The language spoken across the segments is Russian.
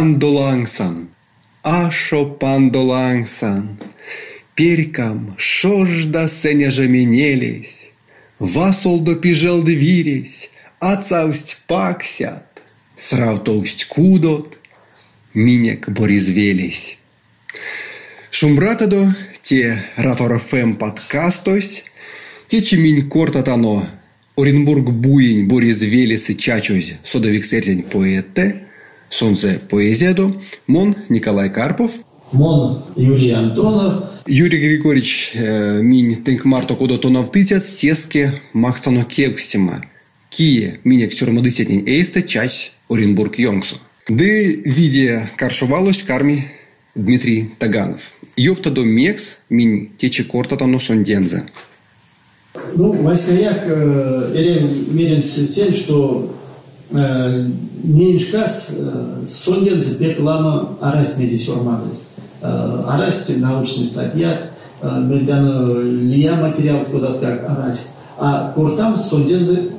Пандолангсан, ашо пандолангсан, Перькам шожда сеня жеменелись, Васол допижел двирись, Ацавсть паксят, Сравтовсть кудот, Минек бoriзвелись. Шумбратадо, те раторофем подкастось, те чиминь кортатано, Оренбург буинь бoriзвелись и чачусь, Содовик сердень поэте, Солнце поэзиядо, Мон Николай Карпов – Мон Юрий Антонов. Юрий Григорьевич э, минь тынкмарто куда то навтытят сеске махсано кевкстима. Кие минек сюрмадысетнин эйсте часть Оренбург Йонгсу. Ды виде каршувалось карми Дмитрий Таганов. Йовта до мекс минь тече кортатано сондензе. Ну, Васяяк, э, Ирем мерен сень, что э, неншкас э, сондензе пеклама арас мези сормадыз. Э, арасти научный статья, мельдано лия материал куда-то как арасть. А куртам сондензе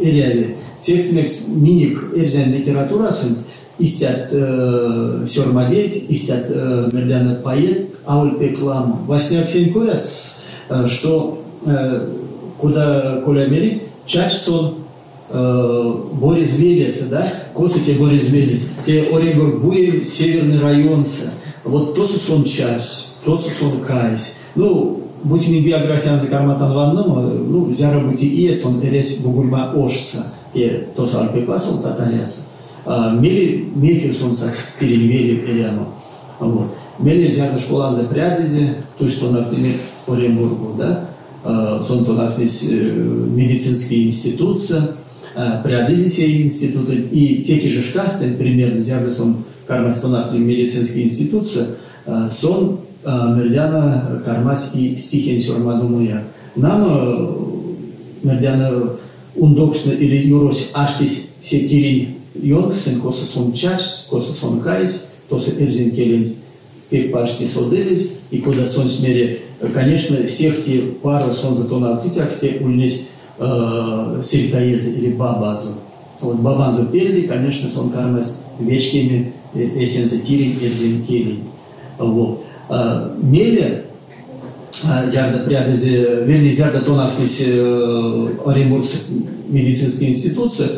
эряви. Секс миник эрзен литературасын истят сёрмалет, истят мельдано поэт, ауль пеклам. Васняк сень куряс, э, что куда коля мери, чач сон Борис Велеса, да, косите Борис Велес, те Оренбург Буев, северный район, вот то сон час, то сон кайс. Ну, будем биографиян за карматан ванным, ну, зяра и сон эрес бугульма ошса, те то са альпекасыл татаряса. Мели мехер сон са теренвели эряно. Вот. Мели зяра школан за прядезе, то есть, он, например, Оренбургу, да, сон то нафнес медицинские институции, прядезе сей институты, и те же шкастен, примерно, зяра сон кармастонавтли медицинские институции, э, сон э, мерляна кармас и стихен сюрмадумуя. Нам э, мерляна ундокшны или юрос аштис сетирин йонксен, коса сон чаш, коса сон кайс, тоса эрзин келент пек пашти содылись, и куда сон смере, конечно, всех те пару сон зато на птицах, ульнесь э, сельтаезы или бабазу. Вот бабанзу перли, конечно, сон кармас вечкими esențătirii ergentelii. Вот. Меле, зярда прядезе, вернее, зярда тонахтись Оренбург медицинская институция,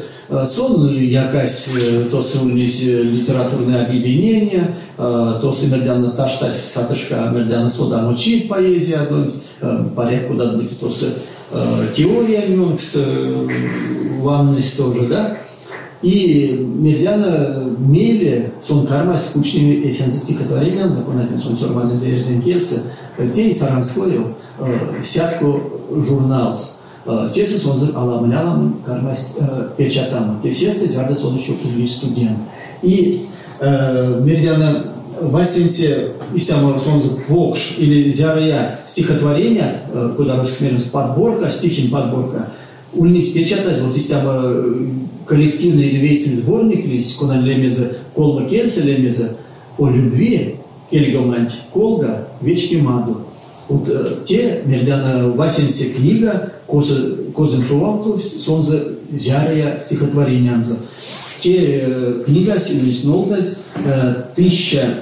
сон якась то сулнись литературное объединение, то симерляна таштась сатышка мерляна сода мочит поэзия, порядку куда быть то с теория мёнкст, ванность тоже, да, и Мирляна Меле, сон карма скучными эсенцы стихотворения, законодатель сон сорманы заерзен келсы, те и саранскою э, сятку журнал. Э, Тесы сон аламлялам карма э, печатам. Те сесты зада сон еще студент. И Мирляна Васенсе истямо сон вокш или зярая стихотворения, куда русских подборка, стихин подборка, ульнис печатать, вот истямо коллективный ревейцин сборник лись, куда лемеза колма кельса лемеза о любви кельгомант колга вечки маду. Вот э, те мерляна васенсе книга козен сувалту сонза зяря стихотворенянза. Те э, книга сильность нолдаз э, тысяча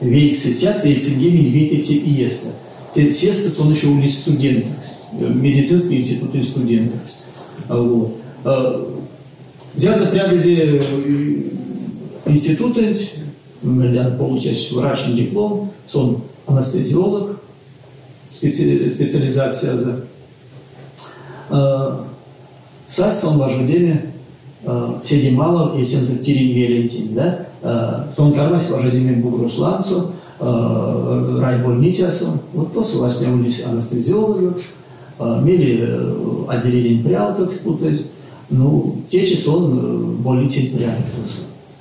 вейксы сят вейксы гемин вейкете и еста. Те сесты сон еще у студентов, медицинский институт студентов. Вот. Взято прягазе институты, Мельян получать врачный диплом, сон анестезиолог, специализация за. Сас сон вождение седи мало, если за тирин велентин, да, сон кармась вождение бугруслансу, райбольницасу, вот с вас не улис анестезиологов, мели отделение пряуток спутать, ну, те часы он э, более территориальный.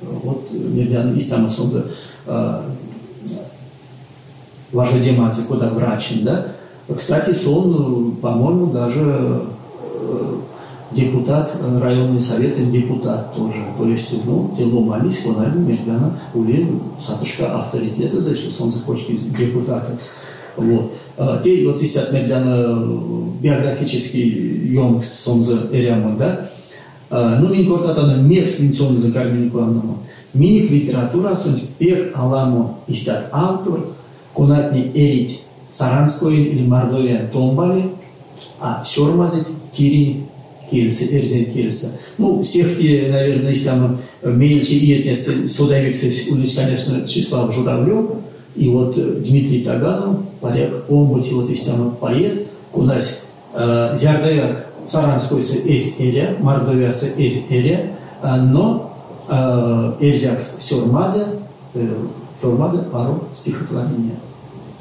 Вот Мирлян Истама Сонда ваша демазы, куда врачен, да? Кстати, сон, по-моему, даже э, депутат районный совет депутат тоже. То есть, ну, тело мались, конали Мирляна, ули сатышка авторитета, за что сон захочет депутатом. Вот. А, те вот есть от Мирляна биографический йонгст сон за эрямон, да? Ну, kortatana meks min son za karmini kuamnamo. Миник литература сон пек аламо истят автор, конатни эрить Саранской или Мордовия томбали, а сёрмадет тирин келсе, эрзен келсе. Ну, всех те, наверное, если там мельче и это судовик улиц, конечно, Числав Журавлев, и вот Дмитрий Таганов, поряд, он вот если там поэт, у нас э, Зярдаяк Саранской эс эря, Мордовия эс эря, но Эрзяк Сёрмада, Сёрмада пару стихотворения.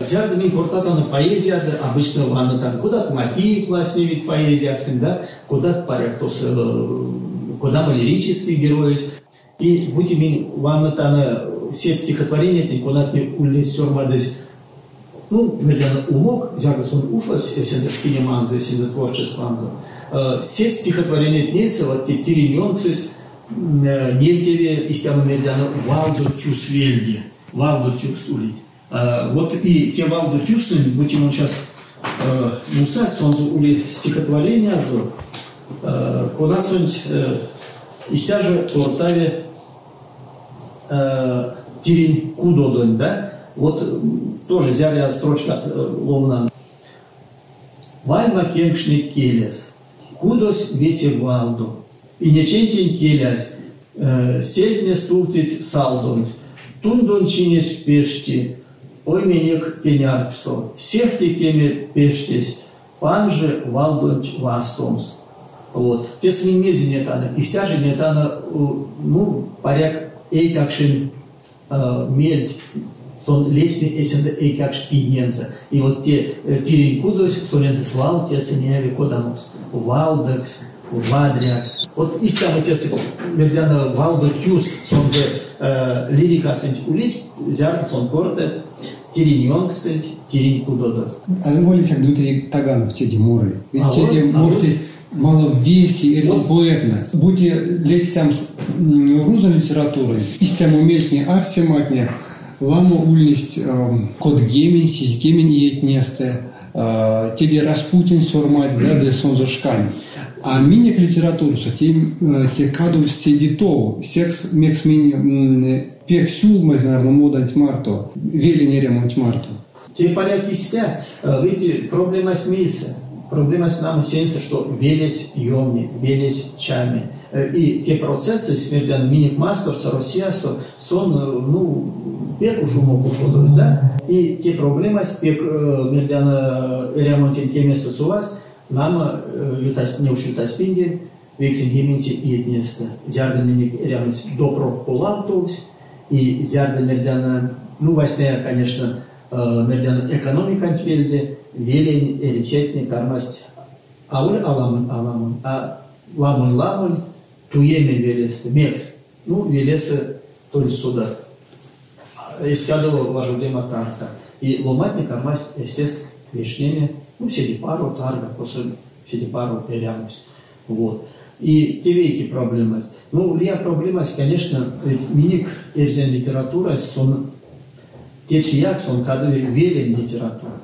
Зярда мен кортатаны поэзияды обычно ваннатан куда-то мотив властный вид поэзии да, куда-то порядок куда мы лирический герой и будем мен ваннатаны сет стихотворения ты куда-то улез сёрмадыз ну, наверное, умок, зярда шкине манзу, если за творчество манзу. Сет стихотворения днеса, вот те тириньонксис, Немтеве истяма мердяна валду тюс вельди, валду тюс улить. Вот и те валду тюсы, будем он сейчас мусать, он ули стихотворение азу, куда сонь истяжа тортаве тирин кудодон, да? Вот тоже взяли строчка от Ловна. Вальма кенкшник келес, кудос весе валду, и нечентин келяс, э, сельдне стултит салдунт, тундун чинес пешти, ой менек кенярксто, всех ти кеме пештес, панже валдунт вастомс. Вот. Те свинмези нетана, истяжи нетана, ну, поряк эй какшин э, мельт, сон лесни эсензе эй как шпинензе. И вот те э, тирин кудос, сонензе свал, те сеневи кодамус, валдекс, Вадриакс. Вот истям отец Мердяна Валдо Тюс, сон за э, лирика сент улить, зяр сон корте, тириньон, кстати, тирин кудодо. А вы волите Дмитрий Таганов, теди муры. Ведь а теди вот, муры а мало веси, это вот. поэтно. Будьте лестям руза литературы, истям умельтни арсиматне, ламо ульность э, код гемень, сись гемень и етнесте, э, теди Распутин сормать, да, да сон за шкань. А миник литературу, те, э, те каду седито, секс мекс мини пек сюлмаз, наверное, мода марто, вели не ремонт марто. Те порядки стя, э, видите, проблема с места. Проблема с нами сенса, что велись йомни, велись чами. Э, и те процессы, смердян миник мастер, Россия, сон, ну, пек уже мог ушел, да? И те проблемы, пек, мердян, ремонтин те места сувас, Нама ютас, не уж ютас пинген, вексен гементи и еднеста. Зярда миник рямус добро полантовс, и зярда мердяна, ну, восьмая, конечно, мердяна экономика антвельде, велень, эричетни, кармасть, ауль аламун аламун, а ламун ламун, туеме велеста, мекс, ну, велеса толь суда. Искадова важудема тарта. И ломатник кармасть, естественно, вишнеми, ну, пару тарга, после пару перямус. Вот. И те эти проблемы. Ну, я проблема, конечно, ведь миник эрзен литература, он течи як, он кадове велен литература.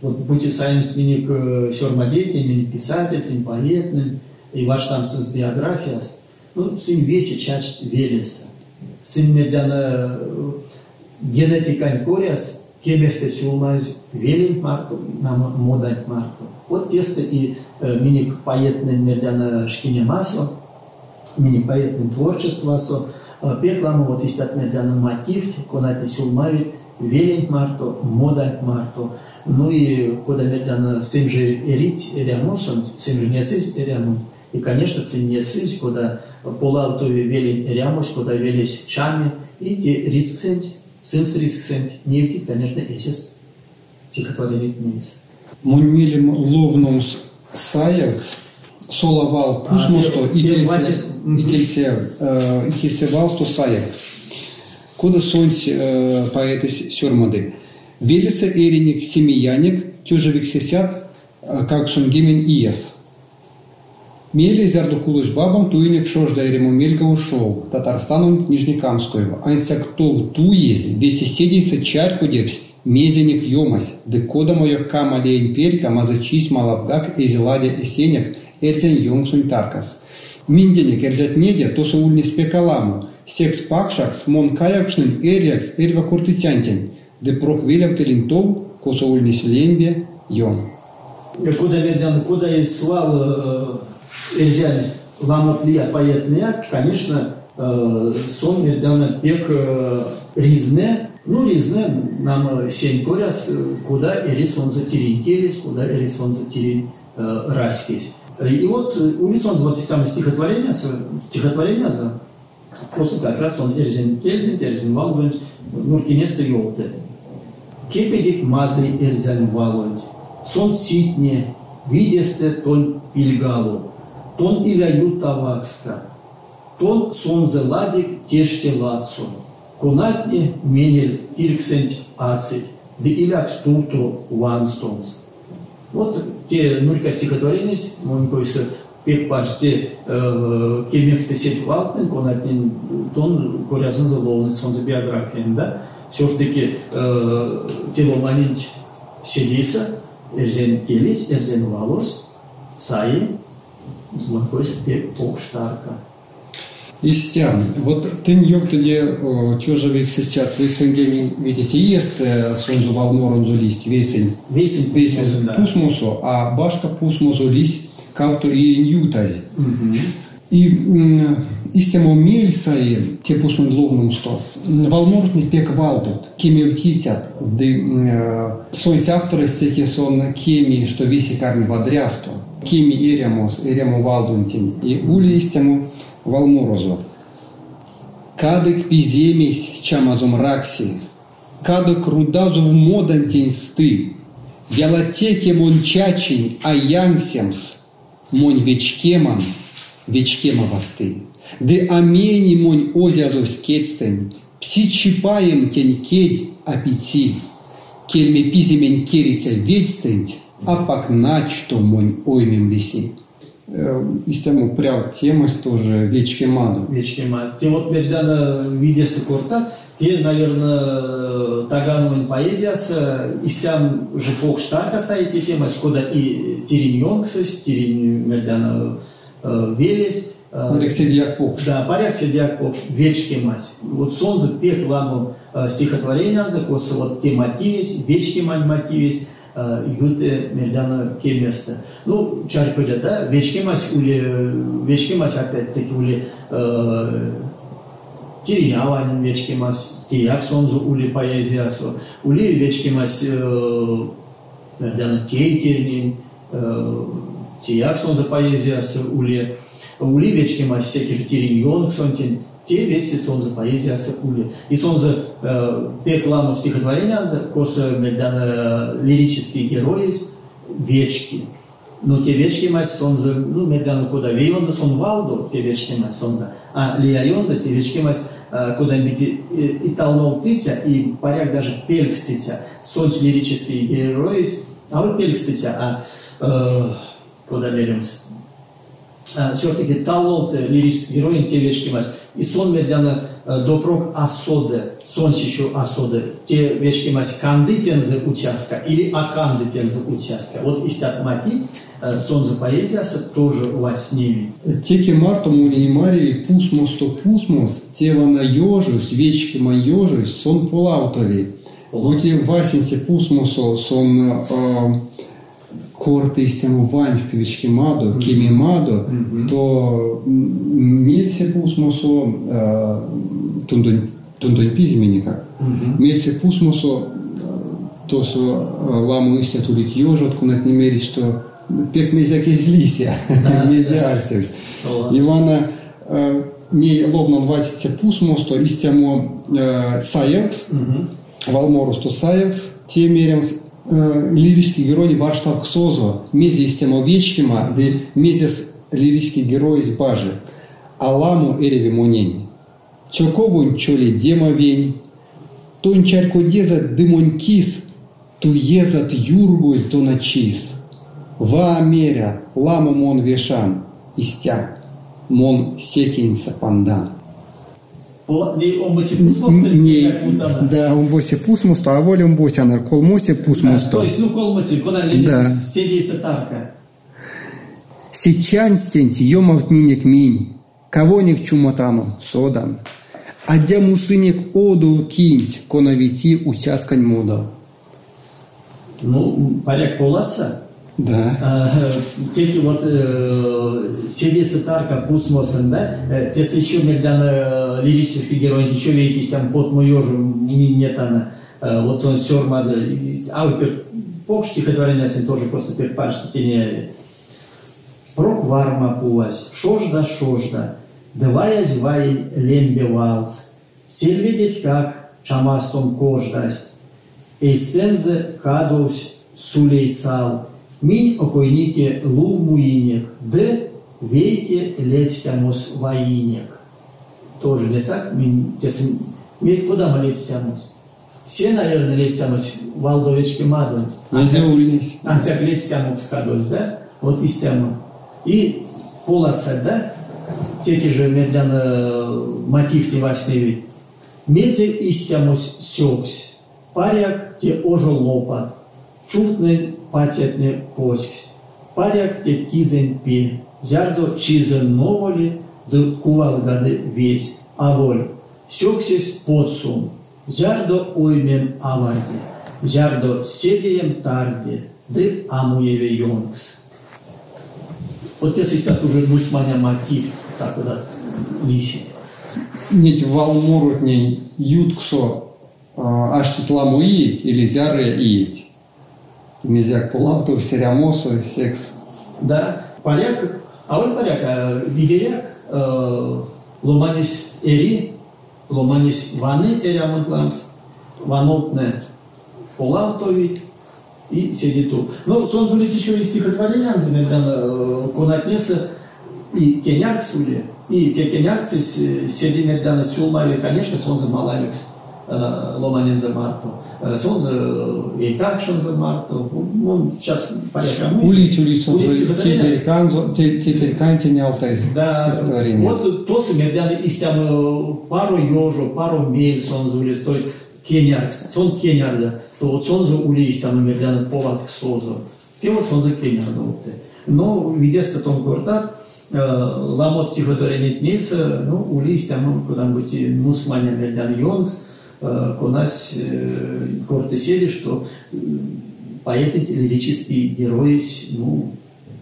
Вот будьте сайенс миник миник писатель, поэтный, и ваш там с биография, ну, сын весе чач велеса. Сын медяна э, генетика коряс, Кебесте сюлмаз велин марту, нам модать марту. Вот тесто и э, мини поетное мердяна шкине масло, мини поетное творчество со, э, пеклама вот истат мердяна мотив, конати сюлмави, велин марту, модать марту. Ну и кода мердяна сим же эрить эрямосон, сим же не сись эрямон. И, конечно, сын не сись, куда полаутови велин эрямош, куда велись чами, и те риск сент, Сенсорийск сент невки, конечно, эсес стихотворение мис. Монмилим ловнус саякс, соловал кусмосто и кельсевал сто саякс. Куда сонсь поэтес сюрмады. Велиса эриник семияник, тюжевик сесят, как шунгимен иес. Мели зярдукулыш бабам туйник шожда ерему мельга ушел, Татарстану Нижнекамскую, ансяктов туез, весь седейся чарь кудевсь, мезеник йомась, декода моих кама лейн перька, мазачись малавгак, эзеладя эсенек, эрзен йонгсунь таркас. Минденек эрзят недя, то саульни спекаламу, секс каякшнын эриакс эрва куртитянтен, де прок велявтелин тол косовульнис лембе йон. Куда вердян, куда и свал эрзян ламат лия паятная, конечно, сон вердян пек ризне, ну, ризне нам сень коряс, куда эрис он затеринтелись, куда эрис он затерин раскись. И вот Улисон, вот самое стихотворение, стихотворение за просто как раз он Эрзин Кельбин, Эрзин Валгунд, Нуркинесте Йолте. Кепедик мазли Эрзин Валгунд, сон ситне, видесте тон пильгалу, тон иляю тавакска, тон сонзе ладик теште лацу, конатне менель ирксент ацит, де иляк стулту ванстонс. Вот те нулька стихотворения, мон койсы бек баште э, кемексте сетип алып кона тен тон горязын золоуны сонза биографияны да. Сёрдеки э, теломанинч селиса эрзен келис эрзен валос саи лакойс пек покштарка Истян, вот тем йоктыде чужа вексестят, вексен гемин видите ест э, сонзу валморон зулисть, весен. Весен, весен, а башка пусмусо листь кавто и ньютази. И м, истемо мельсаи те пусмун ловнум сто. Валморт не пек валдут, кеми втисят, де сон авторы стеки сон кеми, что виси карми вадрясто. Кеми эремус, эрему валдунтин. И ули истему Валморозу. Кадык пиземесь чамазом ракси, кадык рудазу в модантень сты, ялатеке мон чачень, а янгсемс, монь вечкеман, вечкема восты. Де амени монь озязос кетстень, пси чипаем тень кедь апети, кельме пиземень керицель ведстень, а пак начто монь оймем лиси. Истему пряв темас тоже вечки маду. Вечки мать. Те вот мердана видесы корта, те, наверное, тагановын поэзиясы, исям же пох штарка сайти темас, куда и тириньонксыс, тирин мердана велес, Рексидияк покш. Да, паряк сидяк покш, вечки мать. Вот сонзы пек ламу стихотворение, косы вот те мотивис, вечки мать мотивис, юте мердана кеместа. Ну, чарколя, да, вечки мать ули, вечки мать опять-таки ули Тиринявань вечки мать, тияк сонзу ули поэзиясу, ули вечки мать мердана кейтернин, тияк сонзу поэзиясу ули, ули вечки мать всяких тириньон ксонтин, те веси сонза поэзиясы ули. И сонза э, пекламу стихотворения, коса медана лирические герои, вечки. Но те вечки мать сонза, ну, медана куда вейонда сон валду, те вечки мать сонза, а лияйонда, те вечки мать куда-нибудь и, и талнол тыця, и поряд даже пелькстица, сонз лирические герои, а вот пелькстица, а э, куда веримся? все-таки талот лирический вечки мас и сон медляна асоды сон еще асоды те вечки мас кандитензы участка или акандитензы участка. Вот истят мотив сон за поэзия тоже во сне Теки марто мули марии пусмос то пусмос, тева на ёжус, вечки ма ёжус, сон полаутови. Гути васенсе пусмосо сон э, корти истему ванськ вечки мадо, кими мадо, то мельсе пусмосо э, пизменика. Мельсе пусмосо то со ламу истя тулик ёжот, кунат не мерить, что пек мезяк из лися, мезярсевс. Ивана э, не ловно васится пусмос, то истему э, саекс, валморус то саекс, те мерем э, лирический герой Варштав Ксозо, мези истему вечкима, де мезис лирический герой из бажи, аламу эреви монень. Чоковун чоли дема вень, тон чарко дезат дымон кис, ту езат юрбусь до ночис. Ва меря, ламу мон вешан, истя, мон секин сапандан. Не да, он боси пусмусто, а воля он боси, анар кол моси То есть, ну, колмоти, куда Да. седи сатарка. Сичань стенти, йомав нинек мини, кого ник чумотану, содан. Адя мусинек оду кинть, коновити усяскань мода. Ну, порядок полаца. Да. Теки вот седесы тарка пусмосен, да? Тес еще медан лирический герой, еще видите, там под мою же минетана. Вот он сёрмада. А вот пох стихотворение тоже просто перпаршти теневи. Прок варма пуась, шожда, шожда, давай звай лембе валс. Сель видеть как, чамастом кождасть. Эйстензе кадовсь сулей сал. Минь окойнике лу муинек, д вейте летстямус воинек. Тоже лесак, минь тесен, медь куда мы летстямус? Все, наверное, летстямус валдовички мадон. Нельзя улись. Анцак летстямус кадовсь, да? Вот истяму. И полацать, да? Теки же медляно мотив не васневи. Мезе истямус сёксь. Паряк те ожо лопат. Чутный патетне коськс. Паряк те кизен пи. Зярдо чизен новоли, да кувалгады весь. Аволь. Сёксис подсум. Зярдо оймем аварди. Зярдо седием тарди. Ды амуеве йонкс. Вот если стат уже мусманя мотив, так вот лисит. Нить валмурутней ютксо аж титламу иеть или зяры иеть. Мизяк пулавту, серямосу, секс. Да, поляк, а он поляк, а видеяк, ломанис эри, ломанис ваны эрямонтланс, ванотне пулавтовит, и седиту. Но сон зулит еще и стихотворение, например, конатнеса и кеняк сули, и те кенякцы седи медана сюлмави, конечно, сон за малавикс, ломанин за марту. Сон за и какшен за марту. Он сейчас порядка. Улить, улить, сон за тетерканти не алтайз. Да, вот то се медана истям пару ёжу, пару мель сон зулит, то есть кеняркс, сон кенярда то вот сонза улись там мердян полат слоза. Те вот сонза кенярда вот. Но видеста том квартат, ламот стихотворение тмеса, ну, улись там куда-нибудь мусманя мердян йонгс, конас корты сели, что поэты лирические герои, ну,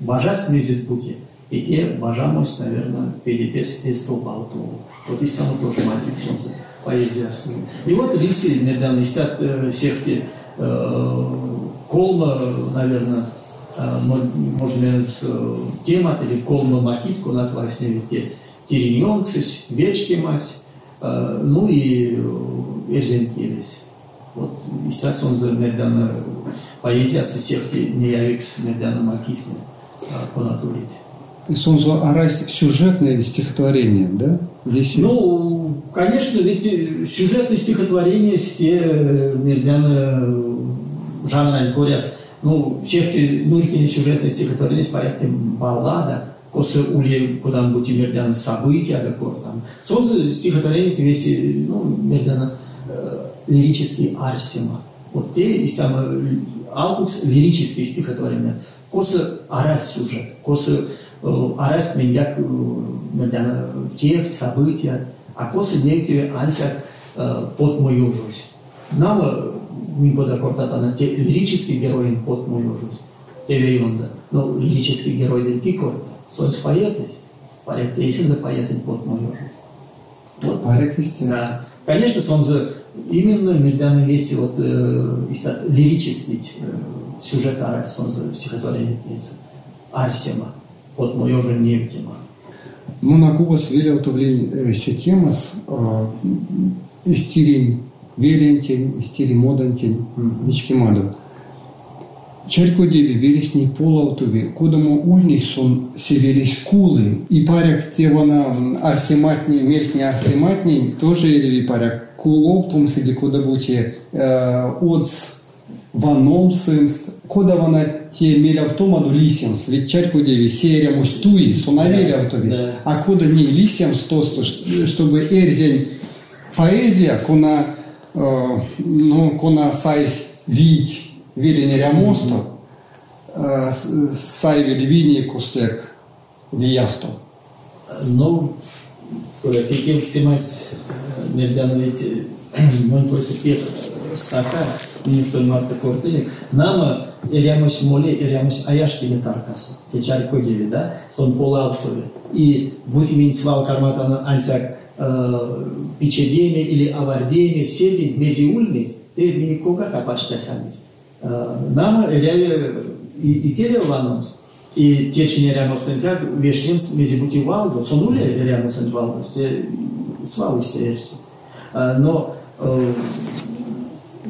бажас мезис буки. И те бажамось, наверное, перепес из Балту. Вот из того тоже мать солнце поэзия служит. И вот Лиси недавно истят э, сехти э, колма, наверное, э, можно э, тема или колма мотив, куда власне те териньонксис, вечки мась, э, ну и э, эрзентились. Вот за недавно поэзия со сехти не явикс недавно мотивне, куда тулить. Сонзо Арась сюжетное стихотворение, да? Весь... Ну, конечно, ведь сюжетное стихотворение те мердяна жанра коряс. Ну, чехти нуркини сюжетное стихотворение с порядком баллада, косы улье куда-нибудь мердян события, да там. Сонзо стихотворение весь, ну, мердяна лирический арсима. Вот те, есть там алкукс лирические стихотворения. Косы арас сюжет, косы меняк медана тефт события, а ансяк под мою жизнь. Нам ми бода кортата на те лирический герой под мою жизнь. Тебе юнда. Ну, лирический герой ти корта. Сон споетесь, парек тесен за поетен под мою жизнь. Вот. Парек Да. Конечно, сон за именно медана весь вот э, лирический э, сюжет арас, сон за стихотворение Арсема от мойоже Невтима. Ну, на кувас велиотовлен сетемас истирин верентин, истирин модантин, вичкимаду. Чарко деви вересни полаутови, кодому ульни сон северись кулы, и паряк тевана арсематни, мельтни арсематни, тоже или паряк кулов, том сиди куда будете э, отц ваном синст, кода вона те меля в тому лисенс, від чарку деві серия мустуи, сонаверя в тобі, Да. а кода не лисенс тосто, чтобы эрзень поэзия, кона, э, ну, кона сайс вить велени рямосто, э, с- сай вели вини кусек диясто. Ну, Куда тиким стимас меддан ведь мон после пет стака, не что марта кортыни. Нама ирямус моле ирямус аяш тебе таркасы. Течар кодеви, да? Сон пола автове. И будь мин свал карматана ансак пичедеме или авардеме седи мезиульнис, те мини кога капашта самис. Нама иряве и, и теле ланомс. И течение рядом как вешнем мези валду, сонуле рядом с валду, сте свал истерси. Но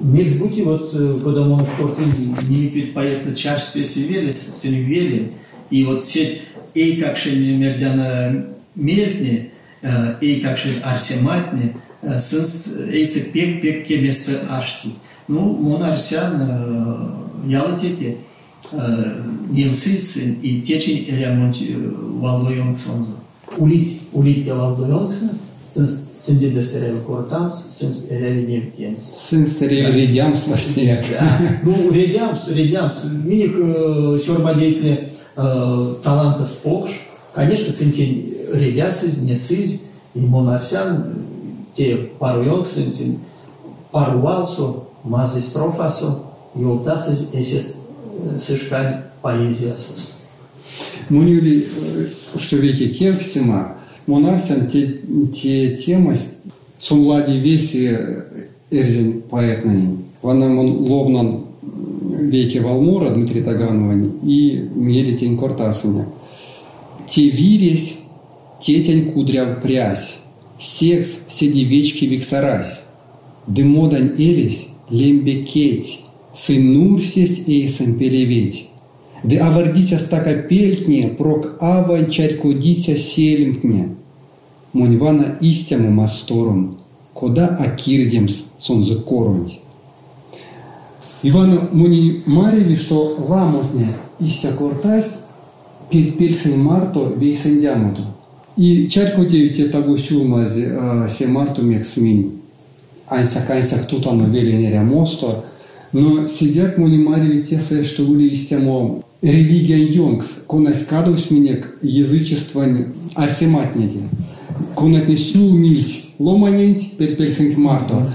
микс бути вот когда мы шпорты не предпоет на чашстве севелес, севелен, и вот сеть ей как ще мердяна мертне, ей как ще арсематне, сынст ейсе пек пек кеместе аршти. Ну, монарсян ялатете, Nilsisen i tječin remont Valdo Jongsson. Ulit, ulit ja Valdo Jongsson, sen sindide serel kortams, sen ereli nevtiems. Sen serel redjams vlastniek. Nu, redjams, redjams. Minik сёрбадейтне таланта спокш. Конечно, сентин редясыз, несыз, и монарсян, те пару Jongsson, пару валсу, мазы строфасу, yoltasız eses сышкань поэзия sus. Мунюли, что веки кевсима, монарсен те, те темы, сумлади веси эрзин поэтный, вана мон ловнан веки Валмура Дмитрий Тагановани и Мелитень Кортасыня. Те виресь, тетень кудряв прясь, секс седивечки виксарась, дымодань элись, лембе кеть, сын Нурсис эйсен переветь. Де авардися стака пельтне, прок аван чарькодися сельмкне. Моньвана истяму мастором, кода акирдемс сон закоронь. Ивана муни мареви, что ламутне истя кортась, пельцень марто вейсен дямуту. И чарькодевите того сюлмази се марту мексмин. Аньсак аньсак тут оно веленеря мосто – но сидят монимари те, что ули истемо религия Йонгс, конась кадус минек язычество арсематнети. Конат не сюл мильть, ломанить перпельсинг марто.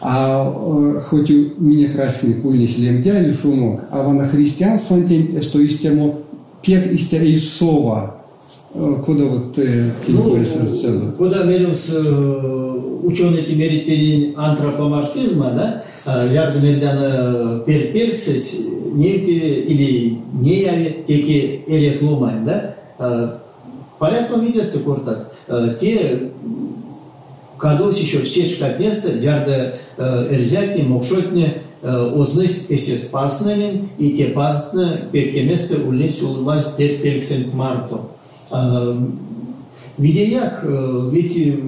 А э, хоть у меня красный кульнись лемтяли шумок, а вона христианство что истемо пек истя Исова, э, куда вот э, ну, куда мерим с ученые теперь антропоморфизма, да, yardım eden perperkses немки или не яви теки эрек ломайн, да? Порядком видесты кортат. Те кадос еще сеч как место, зярда эрзятни, мокшотни, озныс эсес паснанин, и те пасна перке место улнес улмаз перперксен марто. Видеяк, ведь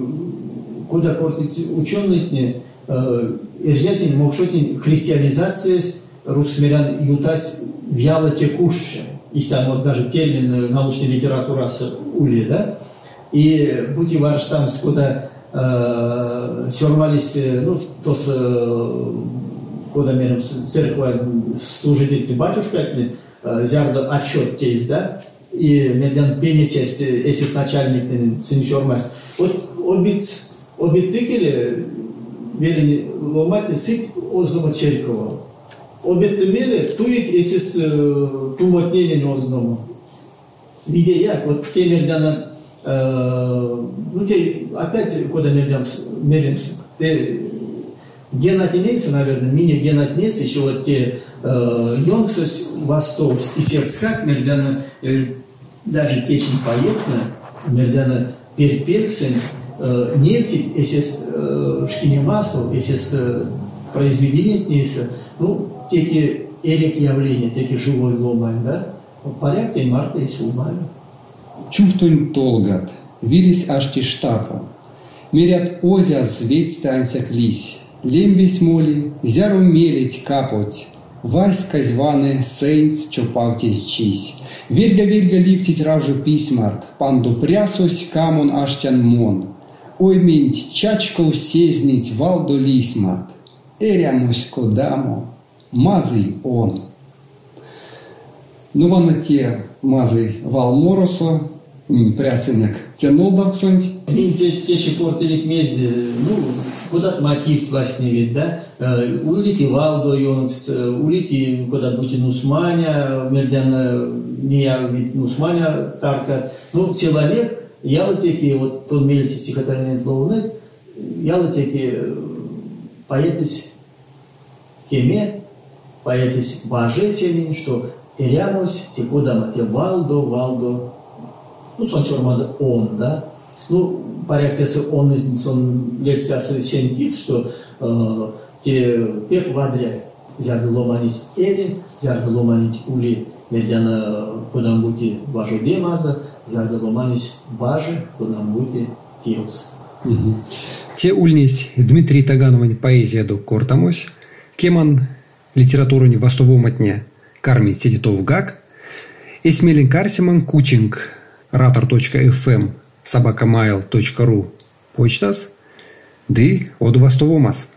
куда кортит ученые Ерзятин мовшотин христианизация русмирян ютась вяло текущая. Есть там вот даже термин научной литературы ули, да? И будь варш там скуда э, сёрмалисты, ну, то с э, куда мером церква служитель батюшка, э, зярда отчет есть, да? И медян пенис есть, если начальник, сын сёрмас. Вот обид, обид тыкели, велени ломати сит озному черкова. Обетте меле туит есест тумотнение озному. Виде як, вот те мердана, ну те опять куда мердамся, меримся, те генатинейсы, наверное, мини генатинейсы, еще вот те Йонгсус, Восток и Серскак, мердана, даже течень поетна, мердана перперксен, Нептит, если шкине масло, если произведение несе, ну, теки эрик явления, теки живой ломань, да, порядке марта и сумали. Чувствуем толгат, вились аж штапа. Мерят озя зветь станцях лись, лембись моли, зяру мелить капоть, Васька званы сейнс чопавтесь чись. Верга верга лифтить ражу письмарт, панду прясусь камон аштян мон. Ой Оймінть чачков сезніть валду лісмат, ерямусь кодамо, мазий он. Ну вона те мазий вал моросо, Мин прясенек. Тянул доксонь. Мин те те чепортелик мезде, ну, куда-то мотив властный вид, да? Э, улити Валдо Йонгс, э, улити куда будь Нусманя, мердян не я вид Нусманя тарка. Ну, человек, я вот такие вот тон мельси стихотворение словны, я вот такие поэтис теме, поэтис божественный, что Ирямус, те куда мате Валдо, Валдо, ну, сон formada он, да. Ну, порядка он из сон лекция сентис, что э, те пек вадря зярды ломанис эли, зярды ломанит ули медяна кудамбути важу демаза, бажи кудамбути тиос. Те ульнись Дмитрий Тагановань поэзия до кортамось, кеман литературу не бастовом дня карми сидитов гак, Эсмелин Карсиман Кучинг rator.fm собакамайл.ру почтас, ды од бастовомас.